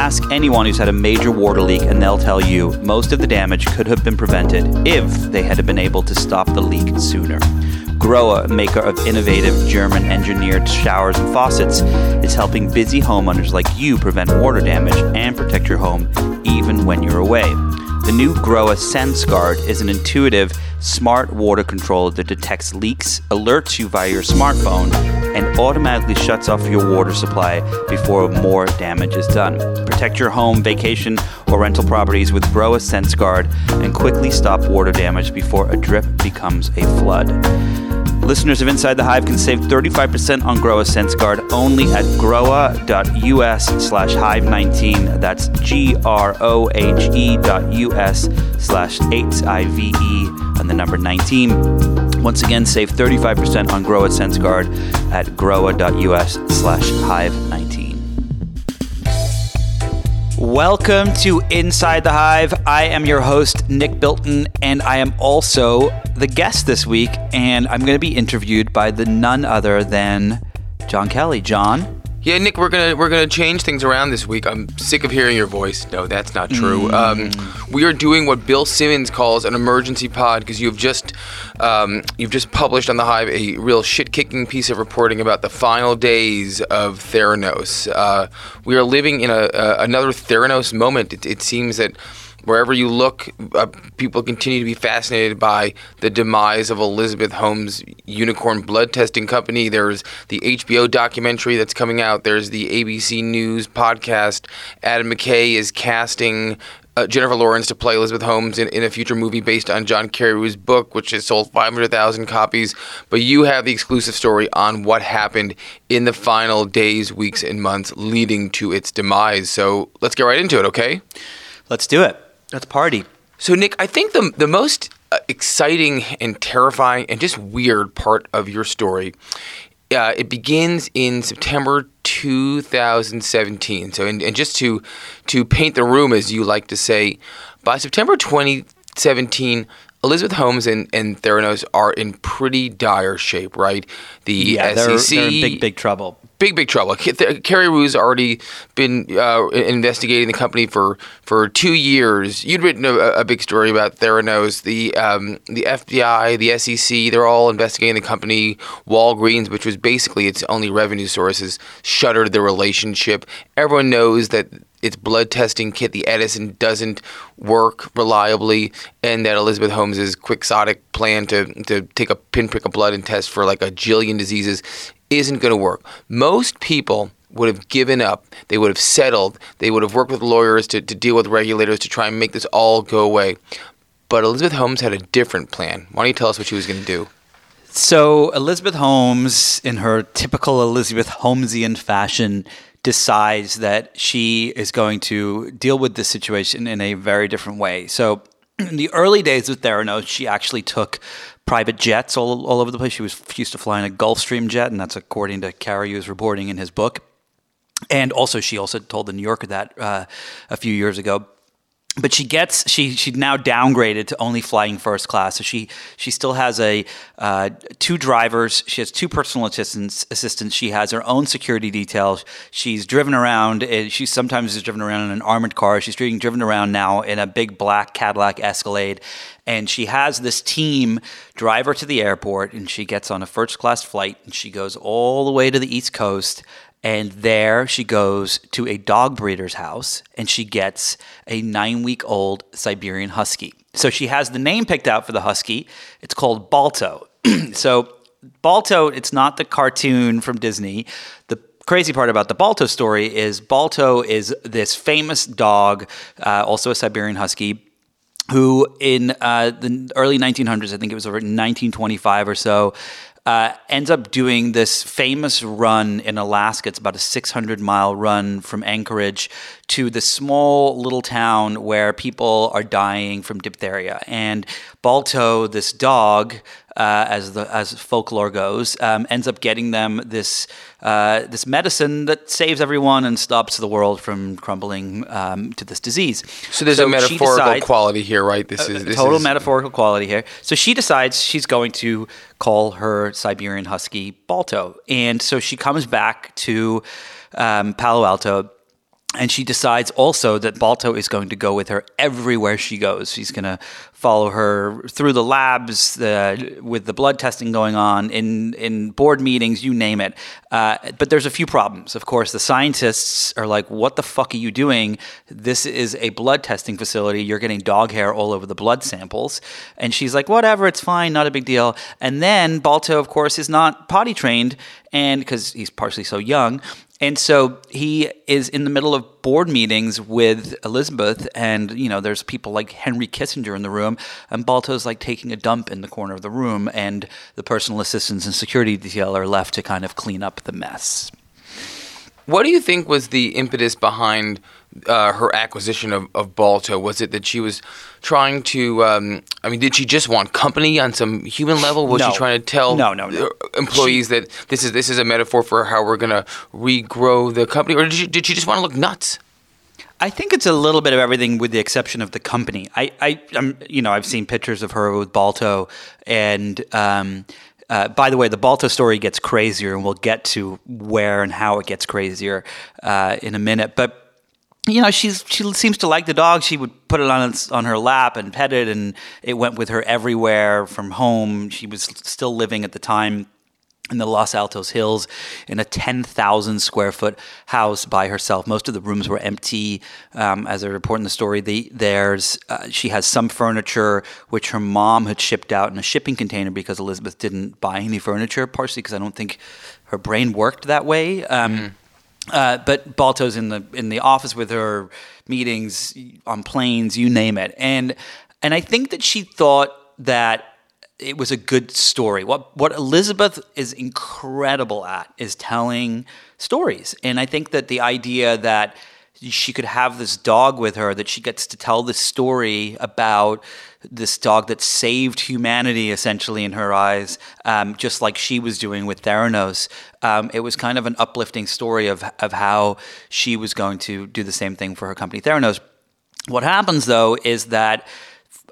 Ask anyone who's had a major water leak, and they'll tell you most of the damage could have been prevented if they had been able to stop the leak sooner. Grohe, maker of innovative German engineered showers and faucets, is helping busy homeowners like you prevent water damage and protect your home even when you're away. The new Grohe SenseGuard is an intuitive, smart water controller that detects leaks, alerts you via your smartphone, and automatically shuts off your water supply before more damage is done. Protect your home, vacation, or rental properties with Grohe SenseGuard and quickly stop water damage before a drip becomes a flood. Listeners of Inside the Hive can save 35% on Grohe SenseGuard only at grohe.us slash hive19. That's G-R-O-H-E dot U-S slash H-I-V-E and the number 19. Once again, save 35% on Grohe SenseGuard at grohe.us slash hive19. Welcome to Inside the Hive. I am your host, Nick Bilton, and I am also the guest this week. And I'm going to be interviewed by the none other than John Kelly. John. Yeah, Nick, we're gonna we're gonna change things around this week. I'm sick of hearing your voice. No, that's not true. Mm. Um, we are doing what Bill Simmons calls an emergency pod because you've just um, you've just published on the Hive a real shit kicking piece of reporting about the final days of Theranos. Uh, we are living in a, a another Theranos moment. It, it seems that wherever you look, uh, people continue to be fascinated by the demise of Elizabeth Holmes' unicorn blood testing company. There's the HBO documentary that's coming out. There's the ABC News podcast. Adam McKay is casting. Uh, Jennifer Lawrence to play Elizabeth Holmes in, in a future movie based on John Carreyrou's book, which has sold 500,000 copies. But you have the exclusive story on what happened in the final days, weeks, and months leading to its demise. So let's get right into it, okay? Let's do it. Let's party. So, Nick, I think the the most uh, exciting and terrifying and just weird part of your story, uh, it begins in September 2017. So, and, and just to to paint the room, as you like to say, by September 2017. Elizabeth Holmes and, and Theranos are in pretty dire shape, right? The Yeah, SEC, they're, they're in big, big trouble. Big big trouble. K- Th- Carreyrou's already been uh, investigating the company for, for two years. You'd written a, a big story about Theranos, the um, the FBI, the SEC. They're all investigating the company. Walgreens, which was basically its only revenue sources, shuttered the relationship. Everyone knows that its blood testing kit, the Edison, doesn't work reliably, and that Elizabeth Holmes's quixotic plan to, to take a pinprick of blood and test for like a jillion diseases isn't going to work. Most people would have given up. They would have settled. They would have worked with lawyers to, to deal with regulators to try and make this all go away. But Elizabeth Holmes had a different plan. Why don't you tell us what she was going to do? So Elizabeth Holmes, in her typical Elizabeth Holmesian fashion, decides that she is going to deal with this situation in a very different way. So in the early days with Theranos, she actually took private jets all, all over the place. She was she used to fly in a Gulfstream jet, and that's according to Carreyrou's reporting in his book. And also, she also told the New Yorker that uh, a few years ago but she gets she she now downgraded to only flying first class. So she she still has a uh, two drivers. She has two personal assistants. Assistants. She has her own security details. She's driven around. and She sometimes is driven around in an armored car. She's being driven around now in a big black Cadillac Escalade, and she has this team drive her to the airport. And she gets on a first class flight, and she goes all the way to the East Coast. And there she goes to a dog breeder's house and she gets a nine week old Siberian Husky. So she has the name picked out for the Husky. It's called Balto. so, Balto, it's not the cartoon from Disney. The crazy part about the Balto story is Balto is this famous dog, uh, also a Siberian Husky, who in uh, the early 1900s, I think it was over 1925 or so, uh, ends up doing this famous run in Alaska. It's about a 600 mile run from Anchorage to the small little town where people are dying from diphtheria. And Balto, this dog, uh, as the as folklore goes, um, ends up getting them this uh, this medicine that saves everyone and stops the world from crumbling um, to this disease. So there's So a metaphorical decides- quality here, right? This is this total is, metaphorical quality here. So she decides she's going to call her Siberian Husky Balto. And so she comes back to um, Palo Alto and she decides also that Balto is going to go with her everywhere she goes. She's going to follow her through the labs with the blood testing going on, in, in board meetings, you name it. Uh, but there's a few problems. Of course, the scientists are like, What the fuck are you doing? This is a blood testing facility. You're getting dog hair all over the blood samples. And she's like, Whatever, it's fine, not a big deal. And then Balto, of course, is not potty trained and because he's partially so young and so he is in the middle of board meetings with Elizabeth, and you know, there's people like Henry Kissinger in the room, and Balto's like taking a dump in the corner of the room, and the personal assistants and security detail are left to kind of clean up the mess. What do you think was the impetus behind uh, her acquisition of, of Balto? Was it that she was trying to? Um, I mean, did she just want company on some human level? Was no. she trying to tell no, no, no. employees she, that this is this is a metaphor for how we're going to regrow the company, or did she, did she just want to look nuts? I think it's a little bit of everything, with the exception of the company. I, I, I'm, you know, I've seen pictures of her with Balto, and um, uh, by the way, the Balto story gets crazier, and we'll get to where and how it gets crazier uh, in a minute. But you know, she's she seems to like the dog. She would put it on on her lap and pet it, and it went with her everywhere from home. She was still living at the time in the Los Altos Hills in a 10,000 square foot house by herself. Most of the rooms were empty. Um, as I report in the story, the, there's uh, she has some furniture which her mom had shipped out in a shipping container because Elizabeth didn't buy any furniture, partially because I don't think her brain worked that way. Um, mm-hmm. Uh, but Balto's in the in the office with her, meetings on planes, you name it, and and I think that she thought that it was a good story. What what Elizabeth is incredible at is telling stories, and I think that the idea that she could have this dog with her that she gets to tell this story about this dog that saved humanity essentially in her eyes, um, just like she was doing with Theranos. Um, it was kind of an uplifting story of of how she was going to do the same thing for her company Theranos. What happens though is that.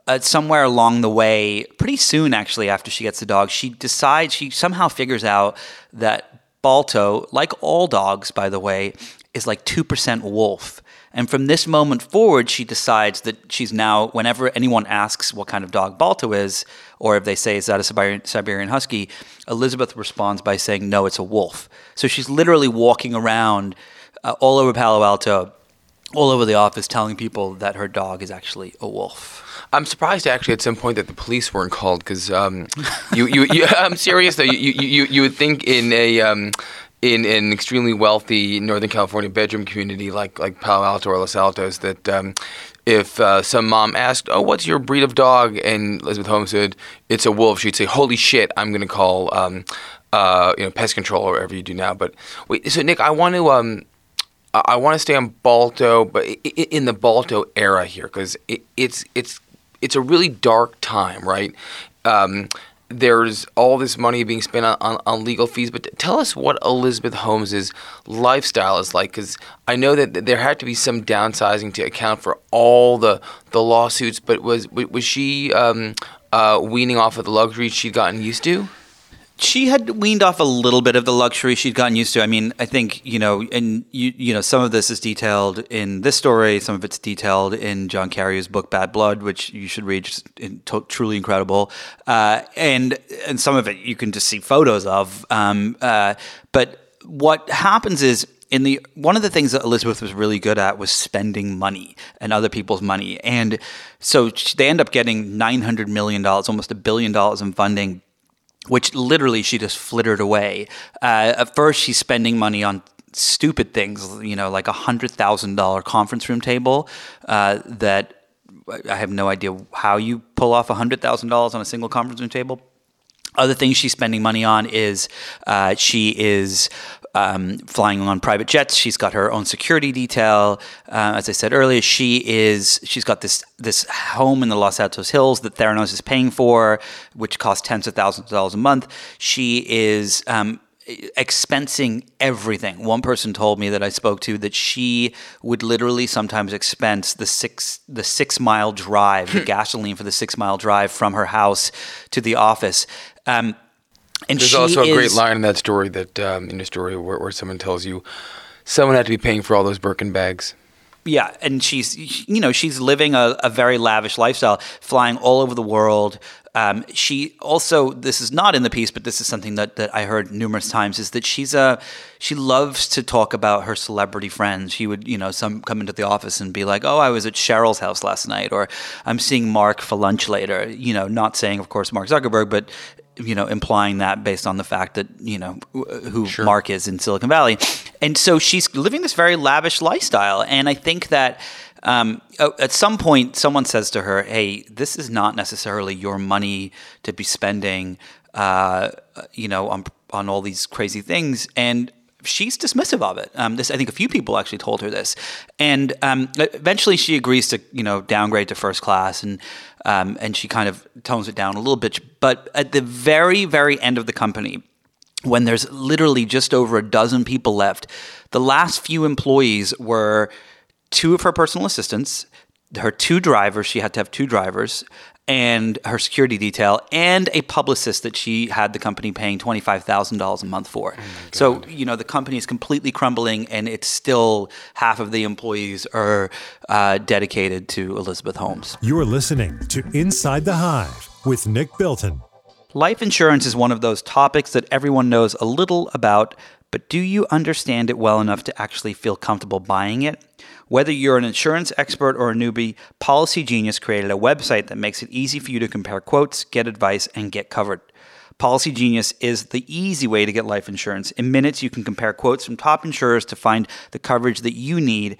Uh, somewhere along the way, pretty soon actually, after she gets the dog, she decides, she somehow figures out that Balto, like all dogs, by the way, is like 2% wolf. And from this moment forward, she decides that she's now, whenever anyone asks what kind of dog Balto is, or if they say, is that a Siberian, Husky, Elizabeth responds by saying, no, it's a wolf. So she's literally walking around uh, all over Palo Alto, all over the office, telling people that her dog is actually a wolf. I'm surprised actually at some point that the police weren't called because um, you, you, you, I'm serious though. You, you, you would think in a um, in, an extremely wealthy Northern California bedroom community like like Palo Alto or Los Altos that um, if uh, some mom asked, "Oh, what's your breed of dog?" and Elizabeth Holmes said, "It's a wolf," she'd say, "Holy shit, I'm going to call um, uh, you know pest control or whatever you do now." But wait, so Nick, I want to. Um, I want to stay on Balto, but in the Balto era here, because it, it's it's it's a really dark time, right? Um, there's all this money being spent on, on, on, legal fees, but tell us what Elizabeth Holmes's lifestyle is like, because I know that there had to be some downsizing to account for all the the lawsuits. But was was she um, uh, weaning off of the luxury she'd gotten used to? She had weaned off a little bit of the luxury she'd gotten used to. I mean, I think you know, and you you know, some of this is detailed in this story. Some of it's detailed in John Carreyrou's book Bad Blood, which you should read. Truly incredible, uh, and and some of it you can just see photos of. Um, uh, but what happens is in the one of the things that Elizabeth was really good at was spending money and other people's money, and so they end up getting nine hundred million dollars, almost a billion dollars in funding which literally she just flittered away. Uh, at first, she's spending money on stupid things, you know, like a hundred thousand dollar conference room table uh, that I have no idea how you pull off a hundred thousand dollars on a single conference room table. Other things she's spending money on is uh, she is um, flying on private jets. She's got her own security detail. Uh, as I said earlier, she is she's got this this home in the Los Altos Hills that Theranos is paying for, which costs tens of thousands of dollars a month. She is um, expensing everything. One person told me that I spoke to that she would literally sometimes expense the six the six mile drive, the gasoline for the six mile drive from her house to the office. Um, and There's also a great line in that story that um, in a story where, where someone tells you Someone had to be paying for all those Birkin bags. Yeah, and she's you know she's living a, a very lavish lifestyle, flying all over the world. Um, she also this is not in the piece, but this is something that, that I heard numerous times is that she's a she loves to talk about her celebrity friends. She would you know some come into the office and be like, oh, I was at Cheryl's house last night, or I'm seeing Mark for lunch later. You know, not saying of course Mark Zuckerberg, but you know, implying that based on the fact that you know who sure. Mark is in Silicon Valley, and so she's living this very lavish lifestyle. And I think that um, at some point, someone says to her, "Hey, this is not necessarily your money to be spending, uh, you know, on on all these crazy things." And she's dismissive of it. Um, this, I think, a few people actually told her this, and um, eventually she agrees to, you know, downgrade to first class, and um, and she kind of tones it down a little bit. But at the very, very end of the company, when there's literally just over a dozen people left, the last few employees were two of her personal assistants, her two drivers. She had to have two drivers, and her security detail and a publicist that she had the company paying $25,000 a month for. Oh so, you know, the company is completely crumbling and it's still half of the employees are uh, dedicated to Elizabeth Holmes. You're listening to Inside the Hive with Nick Bilton. Life insurance is one of those topics that everyone knows a little about, but do you understand it well enough to actually feel comfortable buying it? Whether you're an insurance expert or a newbie, Policy Genius created a website that makes it easy for you to compare quotes, get advice, and get covered. Policy Genius is the easy way to get life insurance. In minutes, you can compare quotes from top insurers to find the coverage that you need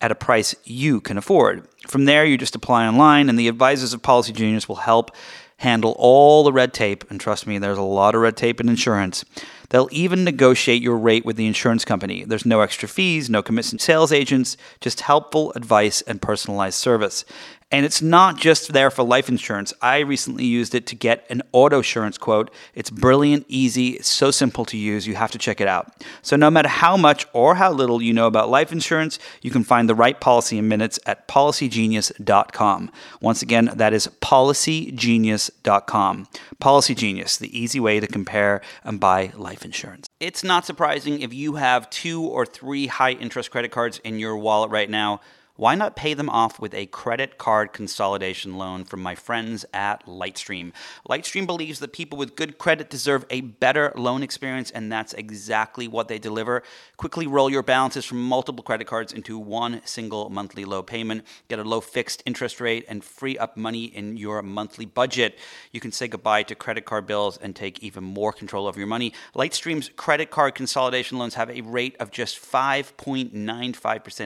at a price you can afford. From there, you just apply online, and the advisors of Policy Genius will help handle all the red tape. And trust me, there's a lot of red tape in insurance. They'll even negotiate your rate with the insurance company. There's no extra fees, no commission sales agents, just helpful advice and personalized service. And it's not just there for life insurance. I recently used it to get an auto insurance quote. It's brilliant, easy, it's so simple to use. You have to check it out. So, no matter how much or how little you know about life insurance, you can find the right policy in minutes at policygenius.com. Once again, that is policygenius.com. Policy Genius, the easy way to compare and buy life insurance. It's not surprising if you have two or three high interest credit cards in your wallet right now why not pay them off with a credit card consolidation loan from my friends at Lightstream? Lightstream believes that people with good credit deserve a better loan experience, and that's exactly what they deliver. Quickly roll your balances from multiple credit cards into one single monthly low payment, get a low fixed interest rate, and free up money in your monthly budget. You can say goodbye to credit card bills and take even more control of your money. Lightstream's credit card consolidation loans have a rate of just 5.95%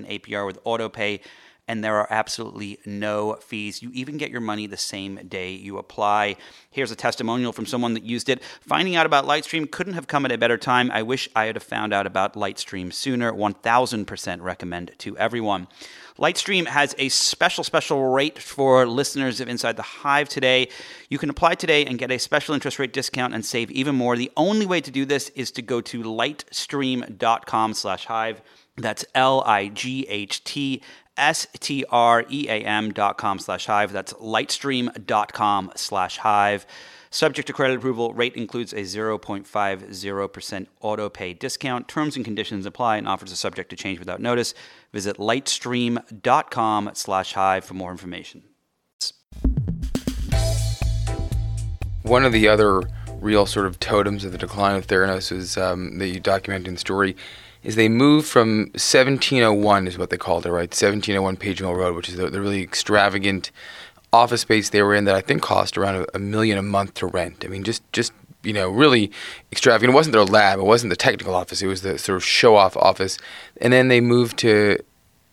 APR with auto pay and there are absolutely no fees. You even get your money the same day you apply. Here's a testimonial from someone that used it. Finding out about Lightstream couldn't have come at a better time. I wish I had found out about Lightstream sooner. 1000% recommend to everyone. Lightstream has a special, special rate for listeners of Inside the Hive today. You can apply today and get a special interest rate discount and save even more. The only way to do this is to go to lightstream.com slash hive. That's L-I-G-H-T S-T-R-E-A-M dot com slash hive. That's lightstream.com slash hive. Subject to credit approval, rate includes a 0.50% auto pay discount. Terms and conditions apply and offers are subject to change without notice. Visit lightstream.com slash hive for more information. One of the other real sort of totems of the decline of Theranos is um, the story is they moved from 1701 is what they called it, right? 1701 Page Mill Road, which is the, the, really extravagant office space they were in that I think cost around a, a, million a month to rent. I mean, just just you know, really extravagant. It wasn't their lab, it wasn't the technical office, it was the sort of show off office. And then they moved to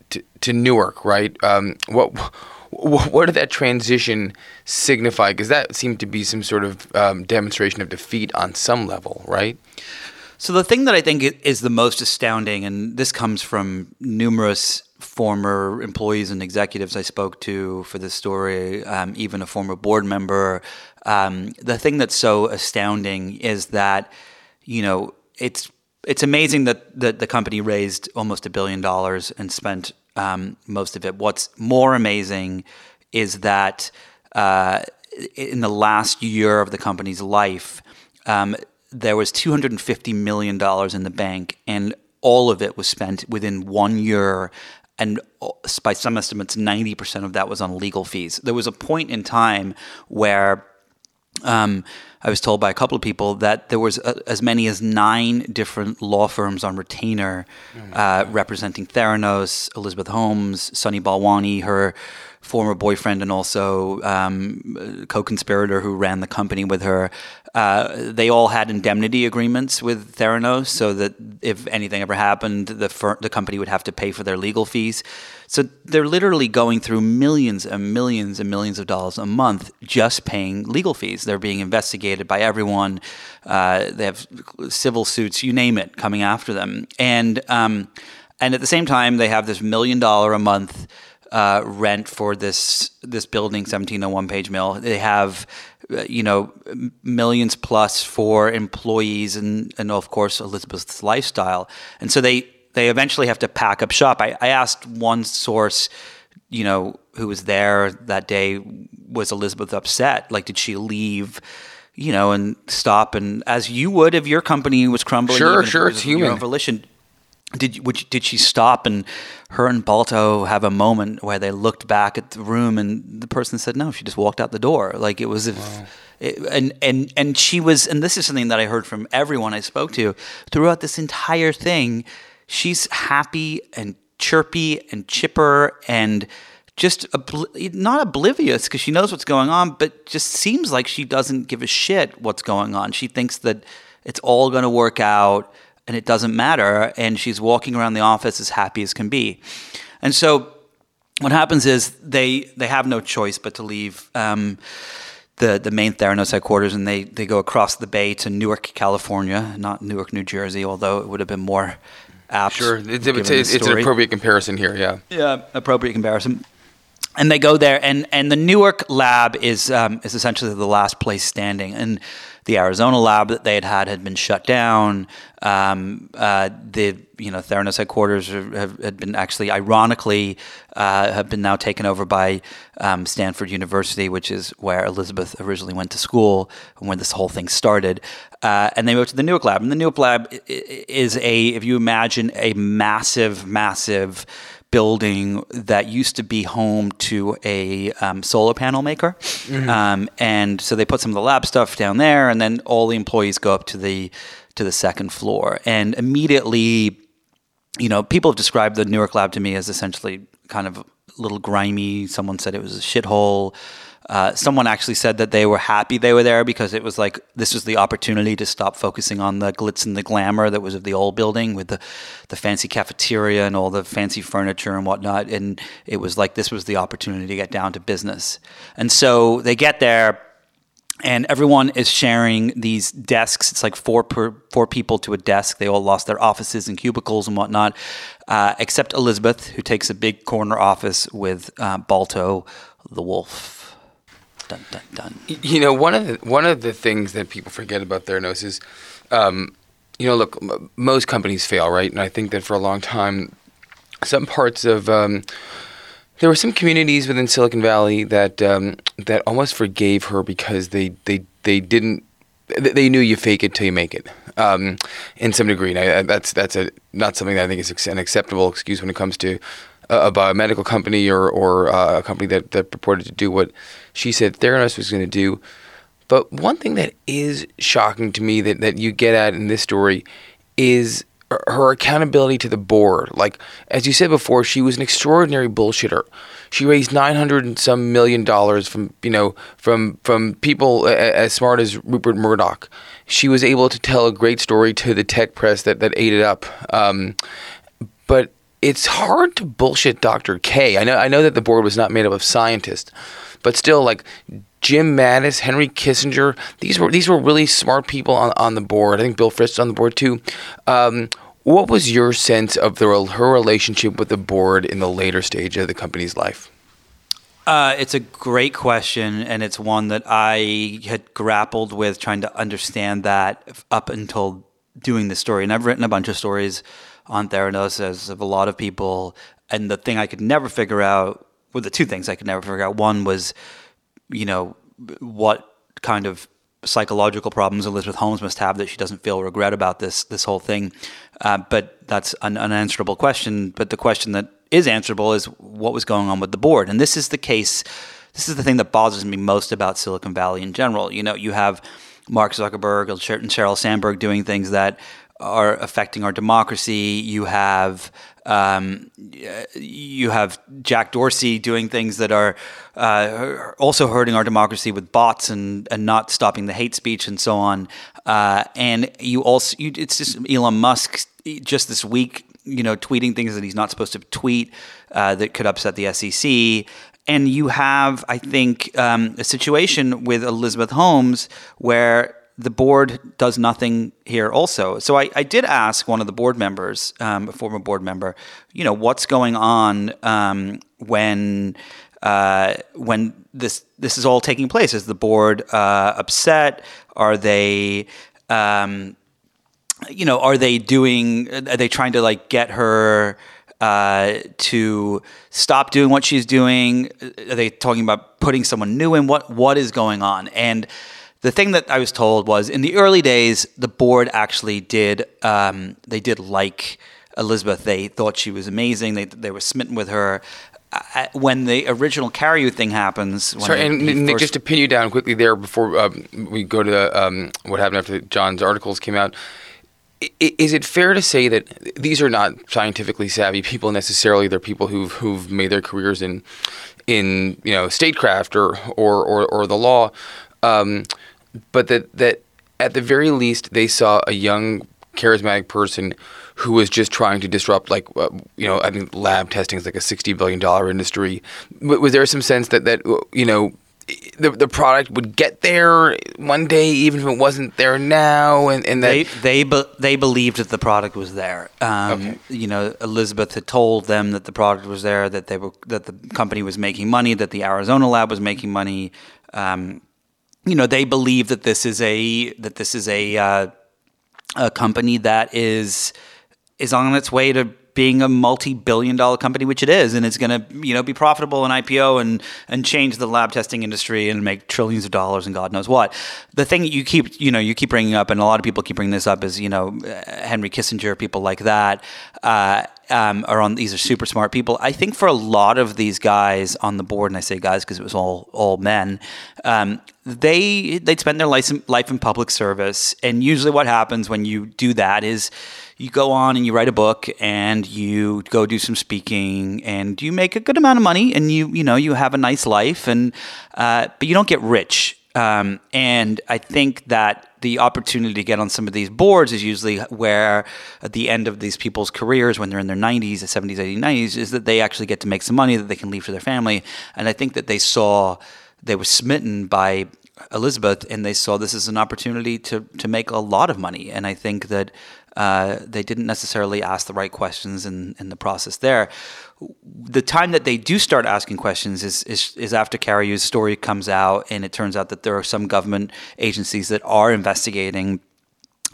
to, to Newark, right? Um, what what did that transition signify? Because that seemed to be some sort of um, demonstration of defeat on some level, right? So the thing that I think is the most astounding, and this comes from numerous former employees and executives I spoke to for this story, um, even a former board member. Um, the thing that's so astounding is that, you know, it's it's amazing that, that the company raised almost a billion dollars and spent um, most of it. What's more amazing is that uh, in the last year of the company's life, um, there was $250 million in the bank, and all of it was spent within one year. And uh, by some estimates, 90% of that was on legal fees. There was a point in time where um, I was told by a couple of people that there was a, as many as nine different law firms on retainer uh, representing Theranos, Elizabeth Holmes, Sunny Balwani, her former boyfriend and also um, co-conspirator who ran the company with her. Uh, they all had indemnity agreements with Theranos, so that if anything ever happened, the fir- the company would have to pay for their legal fees. So they're literally going through millions and millions and millions of dollars a month just paying legal fees. They're being investigated by everyone. Uh, they have civil suits, you name it, coming after them, and um, and at the same time, they have this million dollar a month uh, rent for this this building, 1701 Page Mill. They have Uh, you know millions plus for employees and and of course Elizabeth's lifestyle. And so they they eventually have to pack up shop. I, I asked one source, you know, who was there that day, was Elizabeth upset? Like, did she leave? You know, and stop and as you would if your company was crumbling. Sure, sure, it it's your human. own volition. Did would did she stop and her and Balto have a moment where they looked back at the room and the person said no she just walked out the door. Like it was if it, and and and she was and this is something that I heard from everyone I spoke to throughout this entire thing she's happy and chirpy and chipper and just obli- not oblivious because she knows what's going on but just seems like she doesn't give a shit what's going on. She thinks that it's all going to work out and it doesn't matter. And she's walking around the office as happy as can be. And so what happens is they they have no choice but to leave um, the the main Theranos headquarters, and they they go across the bay to Newark, California, not Newark, New Jersey, although it would have been more apt. Sure, it's, it's, it's an appropriate comparison here. Yeah. Yeah, appropriate comparison. And they go there, and, and the Newark lab is um, is essentially the last place standing. And the Arizona lab that they had had had been shut down. Um, uh, the you know Theranos headquarters have, have, had been actually, ironically, uh, have been now taken over by um, Stanford University, which is where Elizabeth originally went to school and when this whole thing started. Uh, and they moved to the Newark lab, and the Newark lab is a, if you imagine, a massive, massive building that used to be home to a um, solar panel maker. Um, and so they put some of the lab stuff down there, and then all the employees go up to the to the second floor. And immediately, you know, people have described the Newark lab to me as essentially kind of a little grimy. Someone said it was a shithole. Uh, someone actually said that they were happy they were there because it was like this was the opportunity to stop focusing on the glitz and the glamour that was of the old building with the, the fancy cafeteria and all the fancy furniture and whatnot. And it was like this was the opportunity to get down to business. And so they get there and everyone is sharing these desks. It's like four per four people to a desk. They all lost their offices and cubicles and whatnot, uh, except Elizabeth, who takes a big corner office with uh, Balto the wolf. Dun dun dun. You know, one of the one of the things that people forget about Theranos is, um, you know, look, m- most companies fail, right? And I think that for a long time, some parts of um, there were some communities within Silicon Valley that um, that almost forgave her because they they they didn't they knew you fake it till you make it um, in some degree. Now, that's that's a not something that I think is an acceptable excuse when it comes to a, a biomedical company or or uh, a company that, that purported to do what she said Theranos was going to do. But one thing that is shocking to me that, that you get at in this story is her- accountability to the board. Like, as you said before, she was an extraordinary bullshitter. She raised nine hundred and some million dollars from you know from from people as smart as Rupert Murdoch. She was able to tell a great story to the tech press that that ate it up. Um, but it's hard to bullshit Dr. K. I know I know that the board was not made up of scientists, but still like Jim Mattis, Henry Kissinger, these were these were really smart people on, on the board. I think Bill Frist on the board too. Um, what was your sense of the, her relationship with the board in the later stage of the company's life? Uh, it's a great question, and it's one that I had grappled with trying to understand that up until doing this story. And I've written a bunch of stories on Theranos, as of a lot of people. And the thing I could never figure out, well, the two things I could never figure out. One was, you know, what kind of psychological problems Elizabeth Holmes must have that she doesn't feel regret about this this whole thing. Uh, but that's an unanswerable question. But the question that is answerable is what was going on with the board, and this is the case. This is the thing that bothers me most about Silicon Valley in general. You know, you have Mark Zuckerberg and Sheryl Sandberg doing things that are affecting our democracy. You have um, you have Jack Dorsey doing things that are uh, also hurting our democracy with bots and, and not stopping the hate speech and so on. Uh, and you also, you, it's just Elon Musk just this week, you know, tweeting things that he's not supposed to tweet uh, that could upset the SEC. And you have, I think, um, a situation with Elizabeth Holmes where the board does nothing here also. So I, I did ask one of the board members, um, a former board member, you know, what's going on um, when uh, when this this is all taking place? Is the board uh, upset? Are they um, you know, are they doing? Are they trying to like get her uh, to stop doing what she's doing? Are they talking about putting someone new in? What what is going on? And the thing that I was told was in the early days, the board actually did um, they did like Elizabeth. They thought she was amazing. They they were smitten with her. Uh, when the original Carreyrou thing happens, sorry, and Nick, first... just to pin you down quickly there before um, we go to um, what happened after John's articles came out. Is it fair to say that these are not scientifically savvy people necessarily? They're people who've who've made their careers in in you know statecraft or or or, or the law. Um, but that that at the very least they saw a young charismatic person who was just trying to disrupt like uh, you know I think lab testing is like a 60 billion dollar industry was there some sense that that you know the the product would get there one day, even if it wasn't there now, and, and that they they, be, they believed that the product was there. Um, okay. You know, Elizabeth had told them that the product was there, that they were that the company was making money, that the Arizona lab was making money. Um, you know they believe that this is a that this is a uh, a company that is is on its way to being a multi-billion dollar company which it is and it's going to you know be profitable in IPO and and change the lab testing industry and make trillions of dollars and god knows what the thing you keep you know you keep bringing up and a lot of people keep bringing this up is you know Henry Kissinger people like that uh, um, are on these are super smart people. I think for a lot of these guys on the board, and I say guys because it was all all men, um, they they'd spend their life life in public service, and usually what happens when you do that is you go on and you write a book and you go do some speaking and you make a good amount of money and you you know you have a nice life and uh, but you don't get rich. Um, and I think that the opportunity to get on some of these boards is usually where at the end of these people's careers when they're in their 90s the 70s 80s 90s is that they actually get to make some money that they can leave for their family. And i think that they saw they were smitten by elizabeth and they saw this as an opportunity to to make a lot of money and i think that uh, they didn't necessarily ask the right questions in, in the process there. The time that they do start asking questions is, is, is after Carreyrou's story comes out, and it turns out that there are some government agencies that are investigating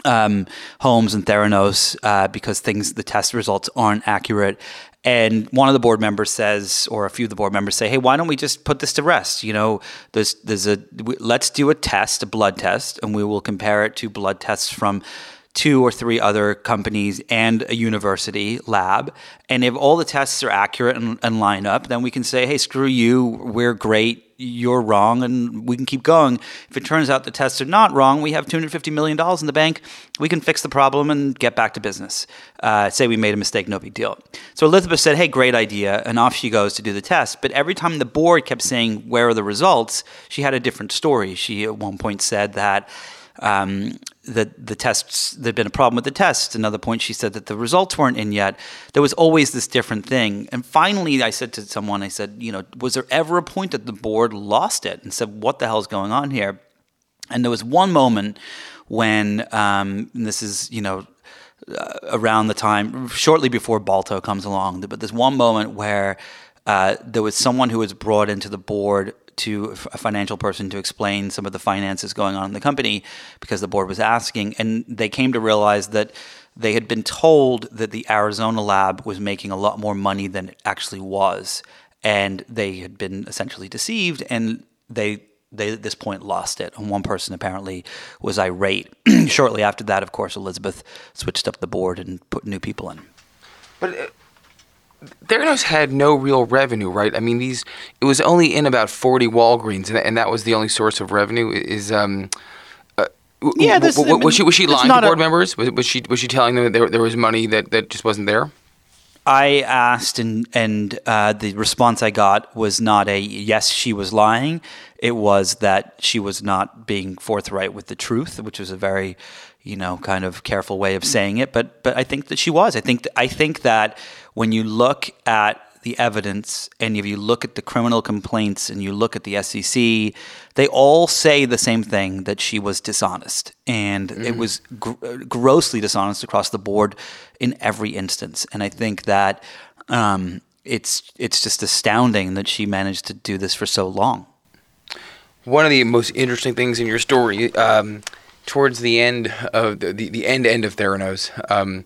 um, Holmes and Theranos uh, because things the test results aren't accurate. And one of the board members says, or a few of the board members say, "Hey, why don't we just put this to rest? You know, there's there's a let's do a test, a blood test, and we will compare it to blood tests from." Two or three other companies and a university lab. And if all the tests are accurate and, and, line up, then we can say, hey, screw you, we're great, you're wrong, and we can keep going. If it turns out the tests are not wrong, we have $250 million in the bank, we can fix the problem and get back to business. Uh, say we made a mistake, no big deal. So Elizabeth said, hey, great idea, and off she goes to do the test. But every time the board kept saying, where are the results, she had a different story. She at one point said that um, the the tests there'd been a problem with the tests. Another point, she said that the results weren't in yet. There was always this different thing. And finally, I said to someone, I said, you know, was there ever a point that the board lost it and said, what the hell's going on here? And there was one moment when, um, this is, you know, uh, around the time shortly before Balto comes along, but there's one moment where. Uh, there was someone who was brought into the board to a financial person to explain some of the finances going on in the company because the board was asking. And they came to realize that they had been told that the Arizona lab was making a lot more money than it actually was. And they had been essentially deceived. And they they at this point lost it. And one person apparently was irate. Shortly after that, of course, Elizabeth switched up the board and put new people in. But uh, Theranos had no real revenue, right? I mean, these it was only in about forty Walgreens, and, and that was the only source of revenue. Is um. uh, Yeah, this- w- was she was she lying to not a- board members? Was, was she was she telling them that there, there was money that, that just wasn't there? I asked, and and uh, the response I got was not a yes, she was lying. It was that she was not being forthright with the truth, which was a very, you know, kind of careful way of saying it. But but I think that she was. I think I think that when you look at the evidence and if you look at the criminal complaints and you look at the SEC, they all say the same thing that she was dishonest. And it was gr- grossly dishonest across the board in every instance. And I think that um, it's, it's just astounding that she managed to do this for so long. One of the most interesting things in your story, um, towards the end of the, the, the end end of Theranos, um,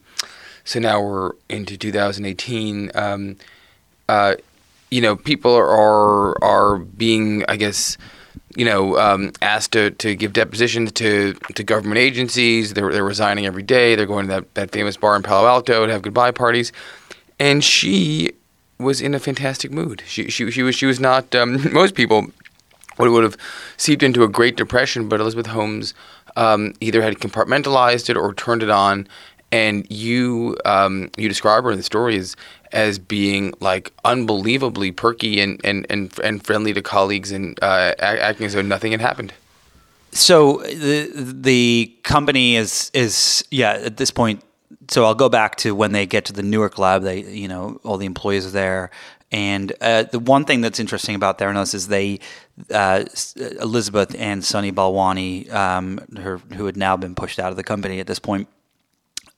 so now we're into 2018. Um, uh, you know, people are are being, I guess, you know, um, asked to, to give depositions to, to government agencies. They're, they're resigning every day. They're going to that, that famous bar in Palo Alto to have goodbye parties. And she was in a fantastic mood. She, she, she was she was not. Um, most people would would have seeped into a great depression, but Elizabeth Holmes um, either had compartmentalized it or turned it on. And you um, you describe her in the story as as being like unbelievably perky and, and, and, and friendly to colleagues and uh, acting as though nothing had happened. So the the company is is yeah at this point. So I'll go back to when they get to the Newark lab. They you know all the employees are there, and uh, the one thing that's interesting about Theranos is they uh, Elizabeth and Sunny Balwani, um, her who had now been pushed out of the company at this point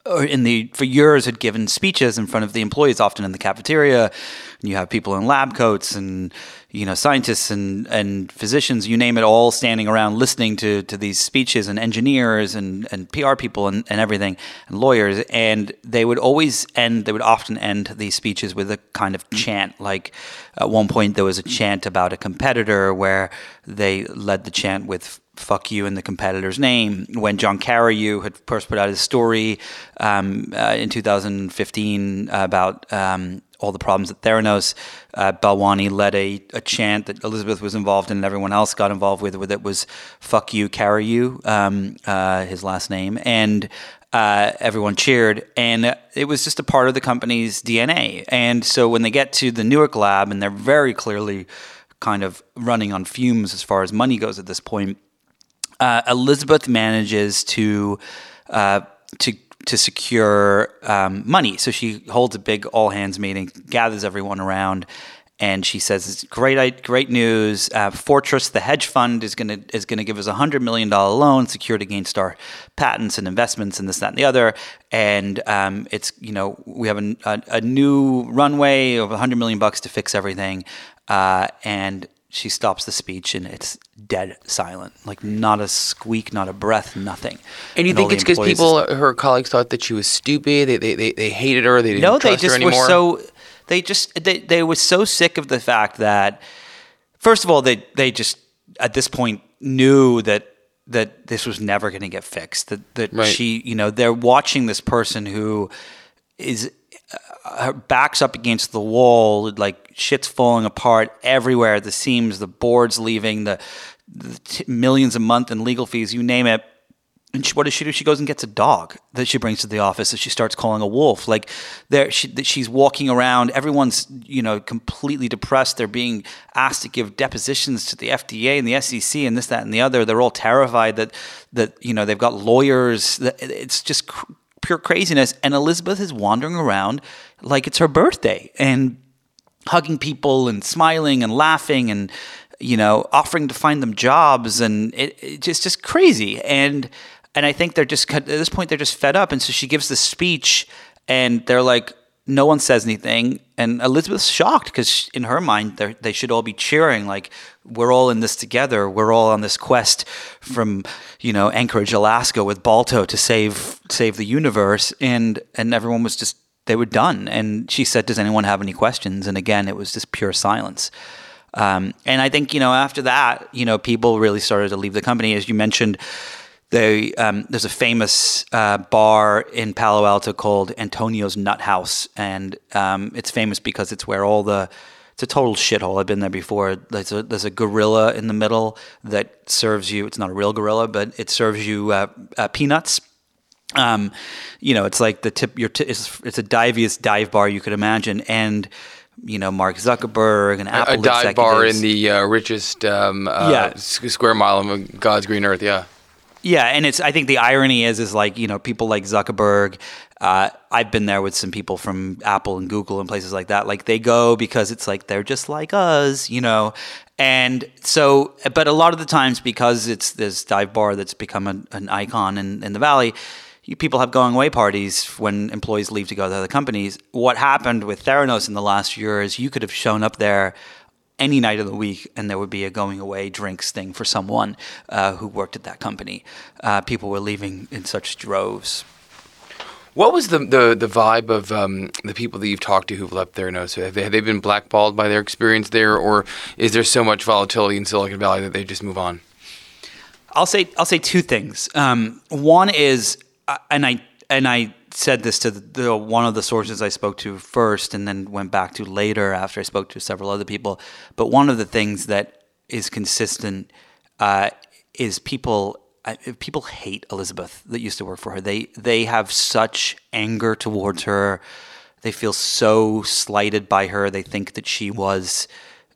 in the for years had given speeches in front of the employees, often in the cafeteria. And you have people in lab coats and you know scientists and and physicians, you name it, all standing around listening to to these speeches, and engineers and and PR people and, and everything, and lawyers. And they would always end. They would often end these speeches with a kind of mm. chant. Like at one point, there was a chant about a competitor where they led the chant with fuck you in the competitor's name. When John Carreyrou had first put out his story um, uh, in 2015 about um, all the problems at Theranos, uh, Balwani led a, a chant that Elizabeth was involved in and everyone else got involved with, with it was fuck you, Carreyrou, um, uh, his last name. And uh, everyone cheered, and it was just a part of the company's DNA. And so when they get to the Newark lab, and they're very clearly kind of running on fumes as far as money goes at this point, uh, Elizabeth manages to uh, to to secure um, money. So she holds a big all hands meeting, gathers everyone around, and she says, "It's great, great news. Uh, Fortress, the hedge fund, is going to is going to give us a hundred million dollar loan secured against our patents and investments and this, that, and the other. And um, it's you know we have a, a, a new runway of a hundred million bucks to fix everything, uh, and." She stops the speech and it's dead silent, like not a squeak, not a breath, nothing. And you all think it's because people, her colleagues, thought that she was stupid. They, they, they, they hated her. They didn't no, they trust her just were so. They just they they were so sick of the fact that, first of all, they they just at this point knew that that this was never going to get fixed. That that Right. she, you know, they're watching this person who is her back's up against the wall, like shit's falling apart everywhere. The seams, the boards leaving, the, the t- millions a month in legal fees, you name it. And she, what does she do? She goes and gets a dog that she brings to the office that she starts calling a wolf. Like there, she, she's walking around. Everyone's you know completely depressed. They're being asked to give depositions to the FDA and the SEC and this, that, and the other. They're all terrified that that you know they've got lawyers. It's just pure craziness. And Elizabeth is wandering around like it's her birthday and hugging people and smiling and laughing and you know offering to find them jobs and it, it just just crazy and and I think they're just at this point they're just fed up and so she gives the speech and they're like no one says anything and Elizabeth's shocked because in her mind they should all be cheering like we're all in this together we're all on this quest from you know Anchorage Alaska with Balto to save save the universe and and everyone was just they were done. And she said, "Does anyone have any questions?" And again, it was just pure silence. Um, and I think you know after that, you know, people really started to leave the company. As you mentioned, they, um, there's a famous uh, bar in Palo Alto called Antonio's Nut House, and um, it's famous because it's where all the it's a total shithole. I've been there before. There's a, there's a gorilla in the middle that serves you. It's not a real gorilla, but it serves you uh, uh, peanuts. Um, you know, it's like the tip. Your t- it's, it's a diviest dive bar you could imagine, and you know Mark Zuckerberg and Apple a dive bar in the uh, richest um, uh, Yeah. square mile of God's green earth. Yeah. Yeah, and it's I think the irony is is like you know people like Zuckerberg. Uh, I've been there with some people from Apple and Google and places like that. Like they go because it's like they're just like us, you know. And so, but a lot of the times because it's this dive bar that's become an, an icon in, in the valley, people have going away parties when employees leave to go to other companies. What happened with Theranos in the last year is you could have shown up there any night of the week, and there would be a going away drinks thing for someone uh, who worked at that company. Uh, people were leaving in such droves. What was the the, the vibe of um, the people that you've talked to who've left Theranos? Have they, have they been blackballed by their experience there, or is there so much volatility in Silicon Valley that they just move on? I'll say I'll say two things. Um, one is, uh, and I and I said this to the, one of the sources I spoke to first, and then went back to later after I spoke to several other people. But one of the things that is consistent uh, is people. I- People hate Elizabeth that used to work for her. They they have such anger towards her. They feel so slighted by her. They think that she was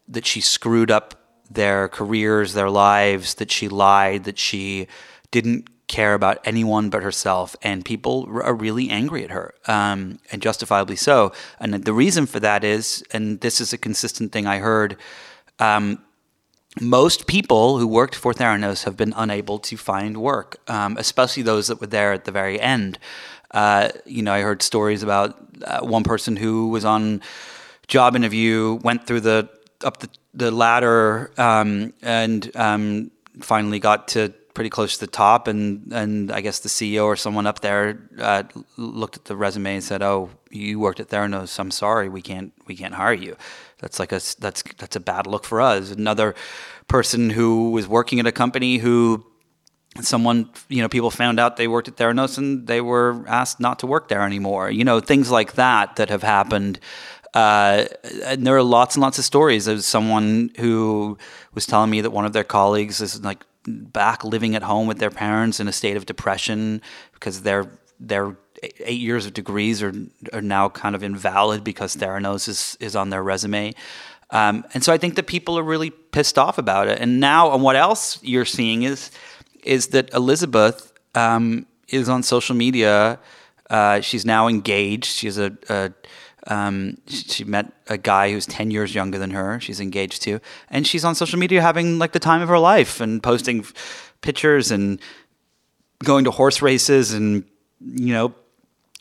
that she screwed up their careers, their lives, that she lied, that she didn't care about anyone but herself. And people are really angry at her, um, and justifiably so. And the reason for that is, and this is a consistent thing I heard. Um, most people who worked for Theranos have been unable to find work, um, especially those that were there at the very end. Uh, you know, I heard stories about uh, one person who was on job interview, went through the up the, the ladder, um, and um, finally got to pretty close to the top. And and I guess the CEO or someone up there uh, looked at the resume and said, "Oh, you worked at Theranos. I'm sorry, we can't we can't hire you." That's like a that's that's a bad look for us. Another person who was working at a company who someone you know people found out they worked at Theranos and they were asked not to work there anymore. You know things like that that have happened. Uh, and there are lots and lots of stories. There's someone who was telling me that one of their colleagues is like back living at home with their parents in a state of depression because their their eight years of degrees are are now kind of invalid because Theranos is is on their resume. Um, and so I think that people are really pissed off about it. And now, and what else you're seeing is is that Elizabeth um, is on social media. Uh, she's now engaged. She's a, a um, she met a guy who's ten years younger than her. She's engaged to, and she's on social media having like the time of her life and posting f- pictures and going to horse races and you know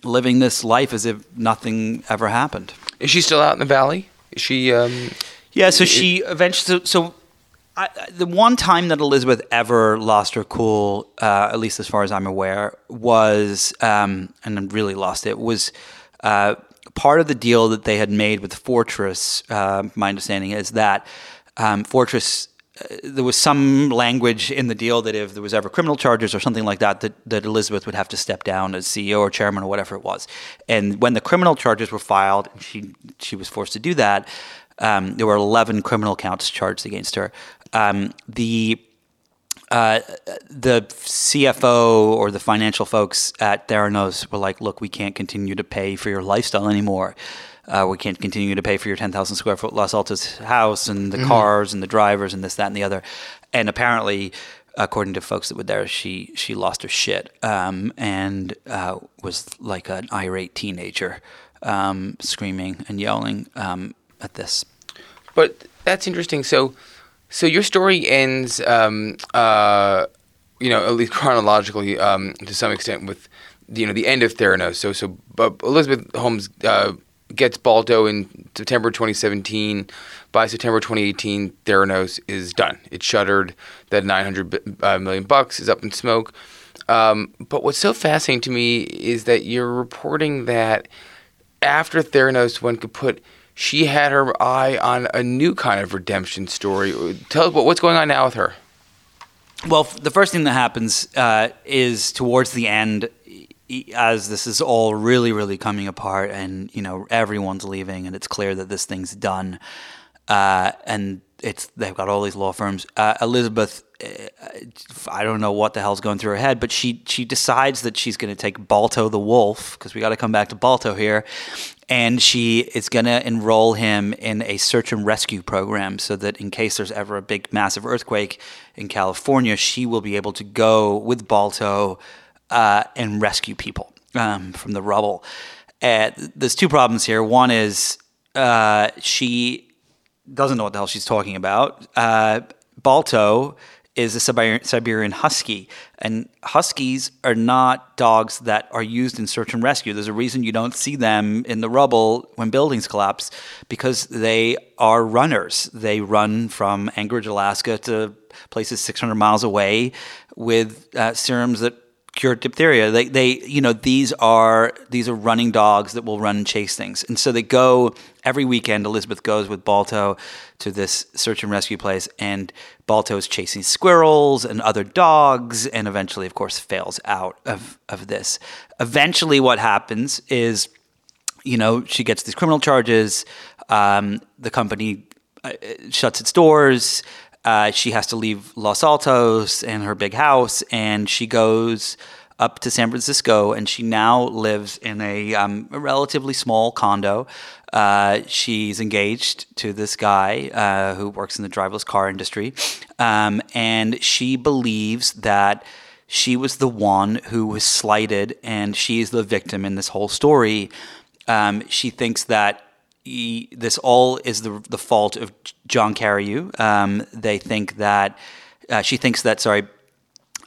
living this life as if nothing ever happened. Is she still out in the valley? Is she? Um, Yeah, so she eventually. So, so I, the one time that Elizabeth ever lost her cool, uh, at least as far as I'm aware, was um, and really lost it was uh, part of the deal that they had made with Fortress. Uh, my understanding is that um, Fortress. uh, There was some language in the deal that if there was ever criminal charges or something like that, that, that Elizabeth would have to step down as CEO or chairman or whatever it was. And when the criminal charges were filed, she she was forced to do that. Um, there were 11 criminal counts charged against her. Um, the uh, the CFO or the financial folks at Theranos were like, "Look, we can't continue to pay for your lifestyle anymore. Uh, we can't continue to pay for your 10,000 square foot Los Altos house and the cars and the drivers and this, that, and the other." And apparently, according to folks that were there, she she lost her shit um, and uh, was like an irate teenager, um, screaming and yelling um, at this. But that's interesting. So, so your story ends, um, uh, you know, at least chronologically, um, to some extent, with you know the end of Theranos. So, so but Elizabeth Holmes uh, gets Balto in September 2017. By September 2018, Theranos is done. It's shuttered. That 900 bi- uh, million bucks is up in smoke. Um, but what's so fascinating to me is that you're reporting that after Theranos, one could put she had her eye on a new kind of redemption story. Tell us what's going on now with her. Well, the first thing that happens uh, is towards the end, as this is all really, really coming apart, and you know everyone's leaving, and it's clear that this thing's done, uh, and it's they've got all these law firms. Uh, Elizabeth, uh, I don't know what the hell's going through her head, but she she decides that she's going to take Balto the wolf because we got to come back to Balto here, and she is going to enroll him in a search and rescue program so that in case there's ever a big massive earthquake in California, she will be able to go with Balto uh, and rescue people um, from the rubble. Uh, there's two problems here. One is uh, she doesn't know what the hell she's talking about. Uh, Balto is a Siberian, husky, and huskies are not dogs that are used in search and rescue. There's a reason you don't see them in the rubble when buildings collapse because they are runners. They run from Anchorage, Alaska to places 600 miles away with uh, serums that cure diphtheria. They, they, you know, these are these are running dogs that will run and chase things, and so they go every weekend. Elizabeth goes with Balto to this search and rescue place, and Balto is chasing squirrels and other dogs, and eventually, of course, fails out of of this. Eventually, what happens is, you know, she gets these criminal charges. Um, the company uh, shuts its doors. Uh, she has to leave Los Altos and her big house, and she goes up to San Francisco, and she now lives in a, um, a relatively small condo. Uh, she's engaged to this guy uh, who works in the driverless car industry, um, and she believes that she was the one who was slighted, and she is the victim in this whole story. Um, she thinks that this all is the the fault of John Carreyrou. Um, they think that uh, she thinks that sorry.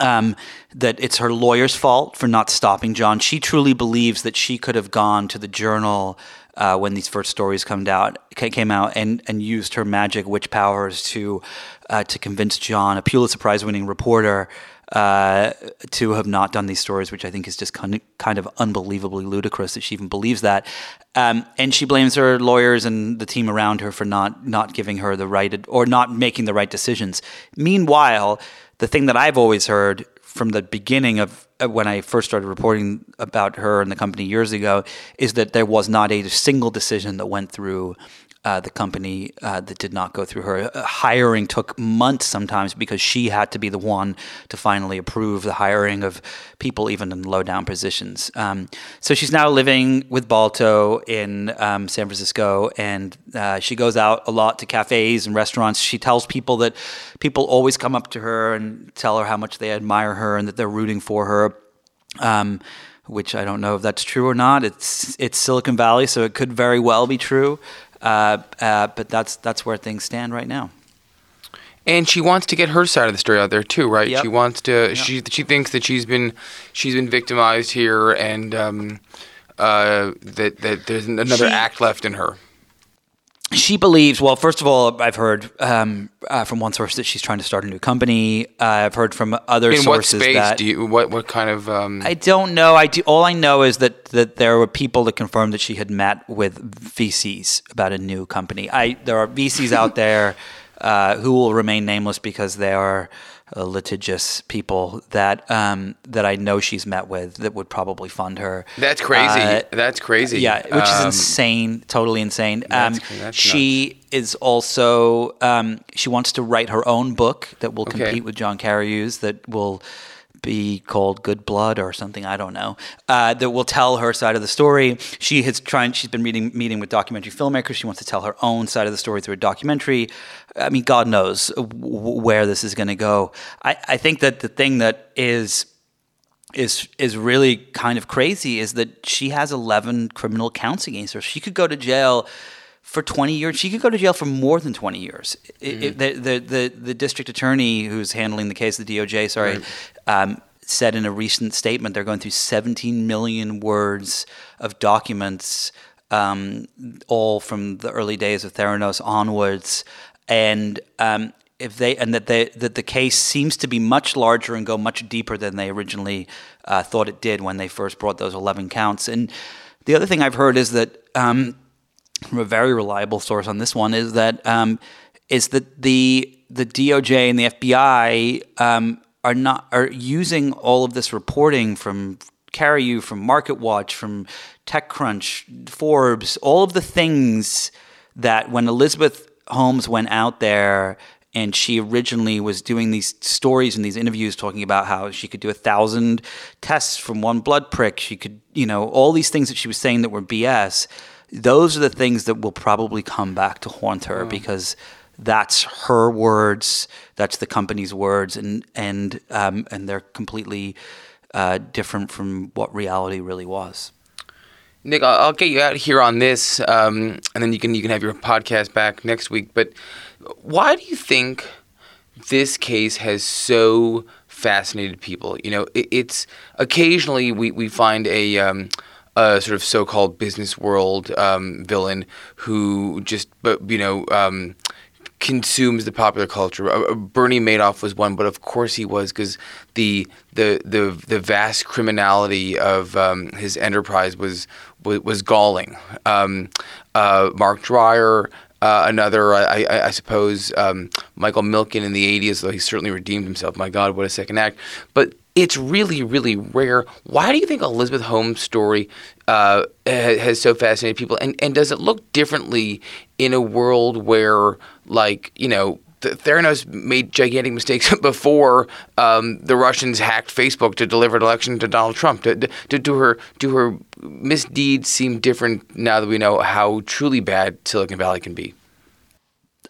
Um, that it's her lawyer's fault for not stopping John. She truly believes that she could have gone to the journal uh, when these first stories come out came out and and used her magic witch powers to uh, to convince John, a Pulitzer Prize winning reporter, uh, to have not done these stories, which I think is just kind of, kind of unbelievably ludicrous that she even believes that. Um, and she blames her lawyers and the team around her for not not giving her the right or not making the right decisions. Meanwhile, the thing that I've always heard from the beginning of when I first started reporting about her and the company years ago is that there was not a single decision that went through uh, the company uh, that did not go through her. Uh, hiring took months sometimes because she had to be the one to finally approve the hiring of people, even in low down positions. Um, so she's now living with Balto in um, San Francisco, and uh, she goes out a lot to cafes and restaurants. She tells people that people always come up to her and tell her how much they admire her and that they're rooting for her. Um, which I don't know if that's true or not. It's it's Silicon Valley, so it could very well be true. Uh, uh, but that's that's where things stand right now. And she wants to get her side of the story out there too, right? Yep. She wants to. Yep. She she thinks that she's been she's been victimized here, and um, uh, that that there's another She- act left in her. She believes. Well, first of all, I've heard um, uh, from one source that she's trying to start a new company. Uh, I've heard from other In what sources space that do you? What what kind of? Um, I don't know. I do. All I know is that that there were people that confirmed that she had met with VCs about a new company. I there are VCs out there uh, who will remain nameless because they are uh, litigious people that um, that I know she's met with that would probably fund her. that's crazy. Uh, that's crazy. yeah, which is Um, insane, totally insane. That's- um, that's she is also um, she wants to write her own book that will Okay. compete with John Carreyrou's that will be called Good Blood or something. I don't know. Uh, that will tell her side of the story. She has trying. She's been meeting meeting with documentary filmmakers. She wants to tell her own side of the story through a documentary. I mean, God knows w- where this is going to go. I, I think that the thing that is is is really kind of crazy is that she has 11 criminal counts against her. She could go to jail for 20 years. She could go to jail for more than 20 years. It- it- the, the, the, the district attorney who's handling the case, the DOJ, sorry, um, said in a recent statement they're going through 17 million words of documents, um, all from the early days of Theranos onwards. And um, if they and that they that the case seems to be much larger and go much deeper than they originally uh, thought it did when they first brought those 11 counts. And the other thing I've heard is that um, from a very reliable source on this one is that um, is that the the DOJ and the FBI um, are not are using all of this reporting from Carreyrou, from MarketWatch, from TechCrunch, Forbes, all of the things that when Elizabeth Holmes went out there and she originally was doing these stories and these interviews talking about how she could do a thousand tests from one blood prick. She could, you know, all these things that she was saying that were BS. Those are the things that will probably come back to haunt her mm. because that's her words, that's the company's words, and and um, and they're completely uh, different from what reality really was. Nick, I'll, get you out here on this, um, and then you can you can have your podcast back next week. But why do you think this case has so fascinated people? You know, it, it's occasionally we, we find a um, a sort of so-called business world um, villain who just, you know, um, consumes the popular culture. Uh, uh, Bernie Madoff was one, but of course he was because the the the the vast criminality of um, his enterprise was was, was galling. Um, uh, Marc Dreier. Uh, another, I, I, I suppose, um, Michael Milken in the 80s, though he certainly redeemed himself. My God, what a second act. But it's really, really rare. Why do you think Elizabeth Holmes' story uh, has so fascinated people? And, and does it look differently in a world where, like, you know, Theranos made gigantic mistakes before um, the Russians hacked Facebook to deliver an election to Donald Trump. Do, her do her misdeeds seem different now that we know how truly bad Silicon Valley can be?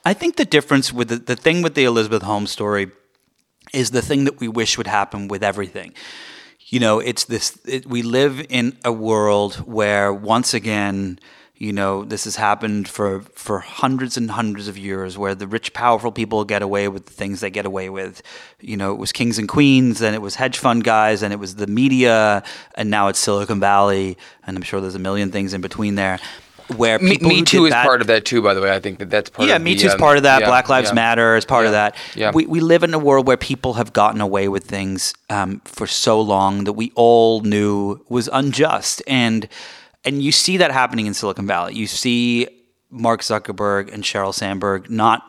I think the difference with the, the thing with the Elizabeth Holmes story is the thing that we wish would happen with everything. You know, it's this. It, we live in a world where once again you know, this has happened for, for hundreds and hundreds of years where the rich, powerful people get away with the things they get away with. You know, it was kings and queens, then it was hedge fund guys, and it was the media, and now it's Silicon Valley, and I'm sure there's a million things in between there. Where people Me, me Too is that, part of that too, by the way. I think that that's part yeah, of Me the, Too is um, part of that. yeah, Black Lives yeah. Matter is part of that. yeah. We, we live in a world where people have gotten away with things um, for so long that we all knew was unjust. And and you see that happening in Silicon Valley. You see Mark Zuckerberg and Sheryl Sandberg not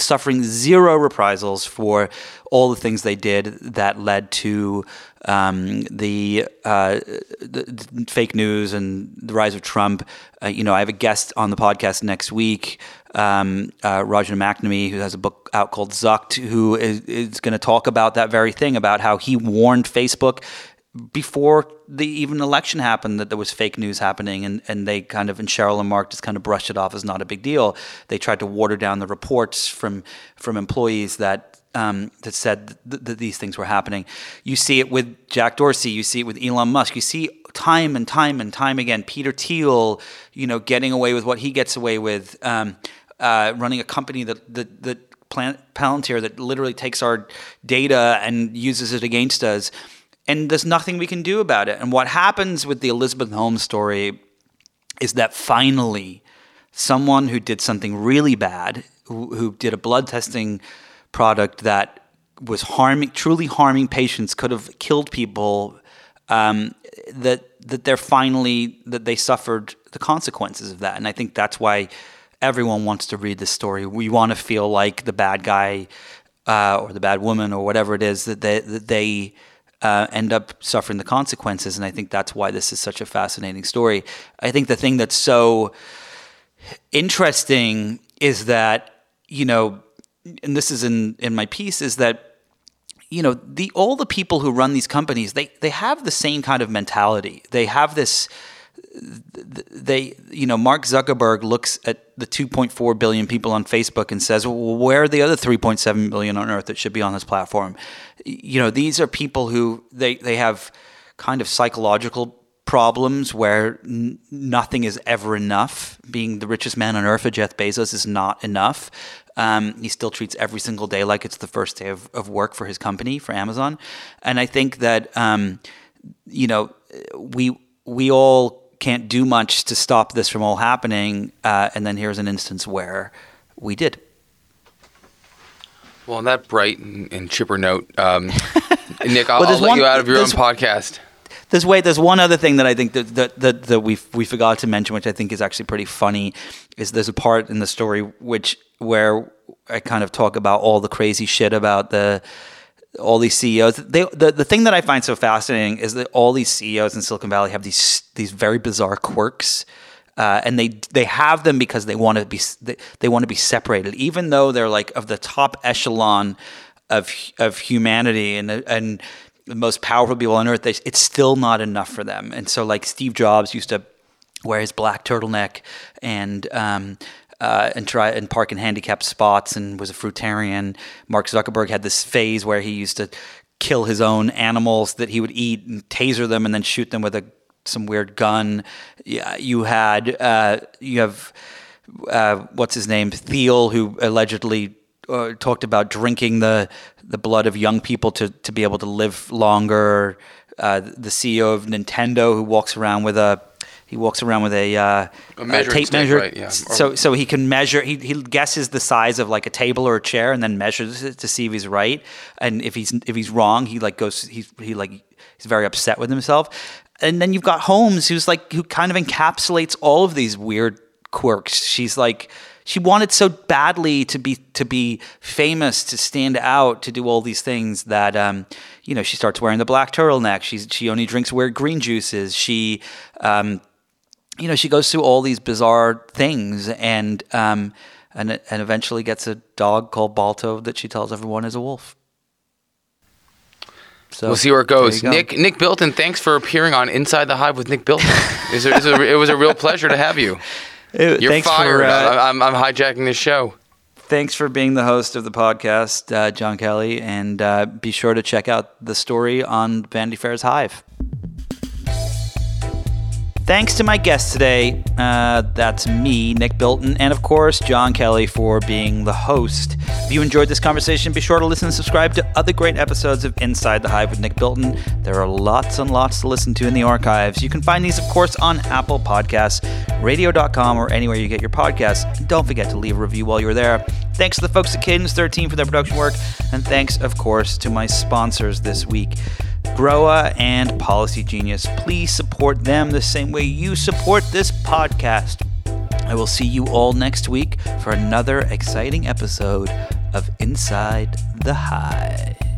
suffering zero reprisals for all the things they did that led to um, the, uh, the, the fake news and the rise of Trump. Uh, you know, I have a guest on the podcast next week, um, uh, Roger McNamee, who has a book out called Zucked, who is, is going to talk about that very thing about how he warned Facebook before the even election happened that there was fake news happening and, and they kind of and Sheryl and Mark just kind of brushed it off as not a big deal. They tried to water down the reports from from employees that um, that said th- that these things were happening. You see it with Jack Dorsey. You see it with Elon Musk. You see time and time and time again Peter Thiel, you know, getting away with what he gets away with, um, uh, running a company that that, that Palantir that literally takes our data and uses it against us and there's nothing we can do about it. And what happens with the Elizabeth Holmes story is that finally, someone who did something really bad, who, who did a blood testing product that was harming, truly harming patients, could have killed people. Um, that that they're finally that they suffered the consequences of that, and I think that's why everyone wants to read this story. We want to feel like the bad guy uh, or the bad woman or whatever it is that they that they uh, end up suffering the consequences. And I think that's why this is such a fascinating story. I think the thing that's so interesting is that, you know, and this is in, in my piece, is that you know the all the people who run these companies they they have the same kind of mentality they have this they you know Mark Zuckerberg looks at the 2.4 billion people on Facebook and says well, where are the other 3.7 billion on earth that should be on this platform? You know these are people who they they have kind of psychological problems where n- nothing is ever enough. Being the richest man on earth Jeff Bezos is not enough. Um, he still treats every single day like it's the first day of, of work for his company for Amazon. And I think that um, you know we we all can't do much to stop this from all happening. Uh, and then here's an instance where we did. Well, on that bright and, and chipper note, um, Nick, I'll, Well, I'll let one- you out of your own podcast. There's wait. There's one other thing that I think that that, that, that we we forgot to mention, which I think is actually pretty funny. Is there's a part in the story which where I kind of talk about all the crazy shit about the all these CEOs. They, the the thing that I find so fascinating is that all these CEOs in Silicon Valley have these these very bizarre quirks. Uh, and they they have them because they want to be they, they want to be separated, even though they're like of the top echelon of of humanity and and the most powerful people on earth. They, it's still not enough for them. And so, like Steve Jobs used to wear his black turtleneck and um, uh, and try and park in handicapped spots and was a fruitarian. Mark Zuckerberg had this phase where he used to kill his own animals that he would eat and taser them and then shoot them with a some weird gun. Yeah, you had uh, you have uh, what's his name Thiel who allegedly uh, talked about drinking the the blood of young people to to be able to live longer. Uh, the CEO of Nintendo who walks around with a he walks around with a, uh, A measuring tape measure, right, yeah. so so he can measure. He he guesses the size of like a table or a chair, and then measures it to see if he's right. And if he's if he's wrong, he like goes. He he like he's very upset with himself. And then you've got Holmes, who's like who kind of encapsulates all of these weird quirks. She's like she wanted so badly to be to be famous, to stand out, to do all these things that um, you know she starts wearing the black turtleneck. She's she only drinks weird green juices. She um, you know she goes through all these bizarre things and um, and and eventually gets a dog called Balto that she tells everyone is a wolf. So We'll see where it goes. go. Nick Nick Bilton, thanks for appearing on Inside the Hive with Nick Bilton. it, was a, it, was a, it was a real pleasure to have you. Uh, You're fired. For, uh, I'm, I'm hijacking this show. thanks for being the host of the podcast, uh, John Kelly, and uh, be sure to check out the story on Vanity Fair's Hive. Thanks to my guest today. Uh, that's me, Nick Bilton, and of course, John Kelly for being the host. If you enjoyed this conversation, be sure to listen and subscribe to other great episodes of Inside the Hive with Nick Bilton. There are lots and lots to listen to in the archives. You can find these, of course, on Apple Podcasts, radio.com, or anywhere you get your podcasts. And don't forget to leave a review while you're there. Thanks to the folks at Cadence 13 for their production work, and thanks, of course, to my sponsors this week. Groa and Policy Genius. Please support them the same way you support this podcast. I will see you all next week for another exciting episode of Inside the Hive.